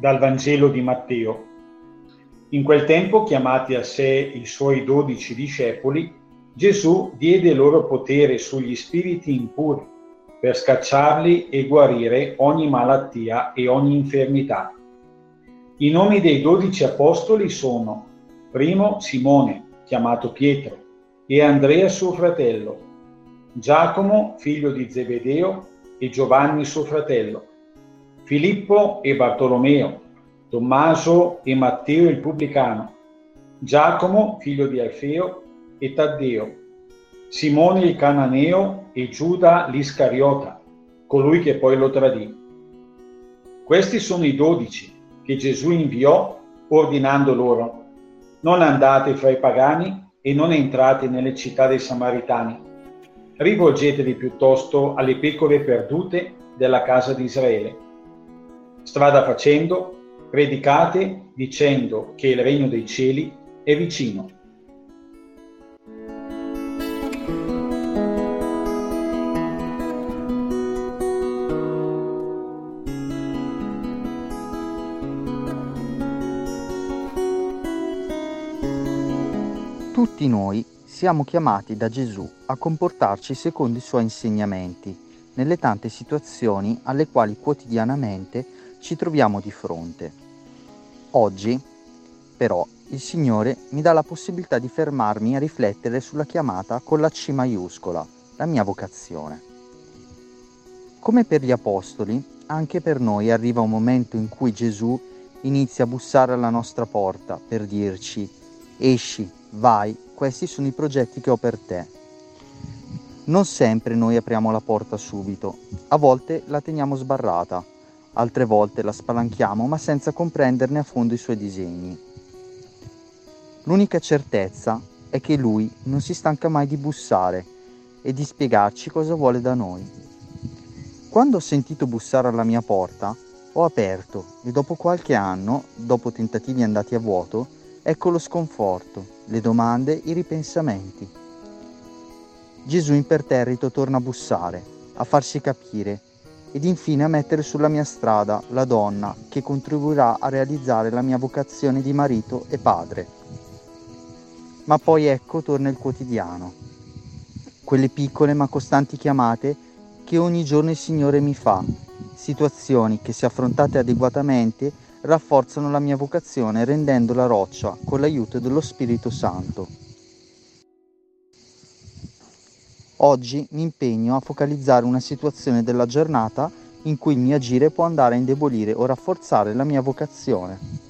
Dal Vangelo di Matteo. In quel tempo, chiamati a sé i suoi dodici discepoli, Gesù diede loro potere sugli spiriti impuri per scacciarli e guarire ogni malattia e ogni infermità. I nomi dei dodici apostoli sono primo Simone, chiamato Pietro, e Andrea suo fratello, Giacomo, figlio di Zebedeo, e Giovanni suo fratello, Filippo e Bartolomeo, Tommaso e Matteo il pubblicano, Giacomo, figlio di Alfeo, e Taddeo, Simone il cananeo e Giuda l'Iscariota, colui che poi lo tradì. Questi sono i dodici che Gesù inviò ordinando loro, non andate fra i pagani e non entrate nelle città dei Samaritani rivolgetevi piuttosto alle pecore perdute della casa di Israele. Strada facendo, predicate dicendo che il regno dei cieli è vicino. Tutti noi siamo chiamati da Gesù a comportarci secondo i suoi insegnamenti nelle tante situazioni alle quali quotidianamente ci troviamo di fronte. Oggi, però, il Signore mi dà la possibilità di fermarmi a riflettere sulla chiamata con la C maiuscola, la mia vocazione. Come per gli Apostoli, anche per noi arriva un momento in cui Gesù inizia a bussare alla nostra porta per dirci esci, vai, questi sono i progetti che ho per te. Non sempre noi apriamo la porta subito, a volte la teniamo sbarrata, altre volte la spalanchiamo ma senza comprenderne a fondo i suoi disegni. L'unica certezza è che lui non si stanca mai di bussare e di spiegarci cosa vuole da noi. Quando ho sentito bussare alla mia porta, ho aperto e dopo qualche anno, dopo tentativi andati a vuoto, ecco lo sconforto, le domande, i ripensamenti. Gesù imperterrito torna a bussare, a farsi capire ed infine a mettere sulla mia strada la donna che contribuirà a realizzare la mia vocazione di marito e padre. Ma poi ecco torna il quotidiano, quelle piccole ma costanti chiamate che ogni giorno il Signore mi fa, situazioni che se affrontate adeguatamente rafforzano la mia vocazione rendendola roccia con l'aiuto dello Spirito Santo. Oggi mi impegno a focalizzare una situazione della giornata in cui il mio agire può andare a indebolire o rafforzare la mia vocazione.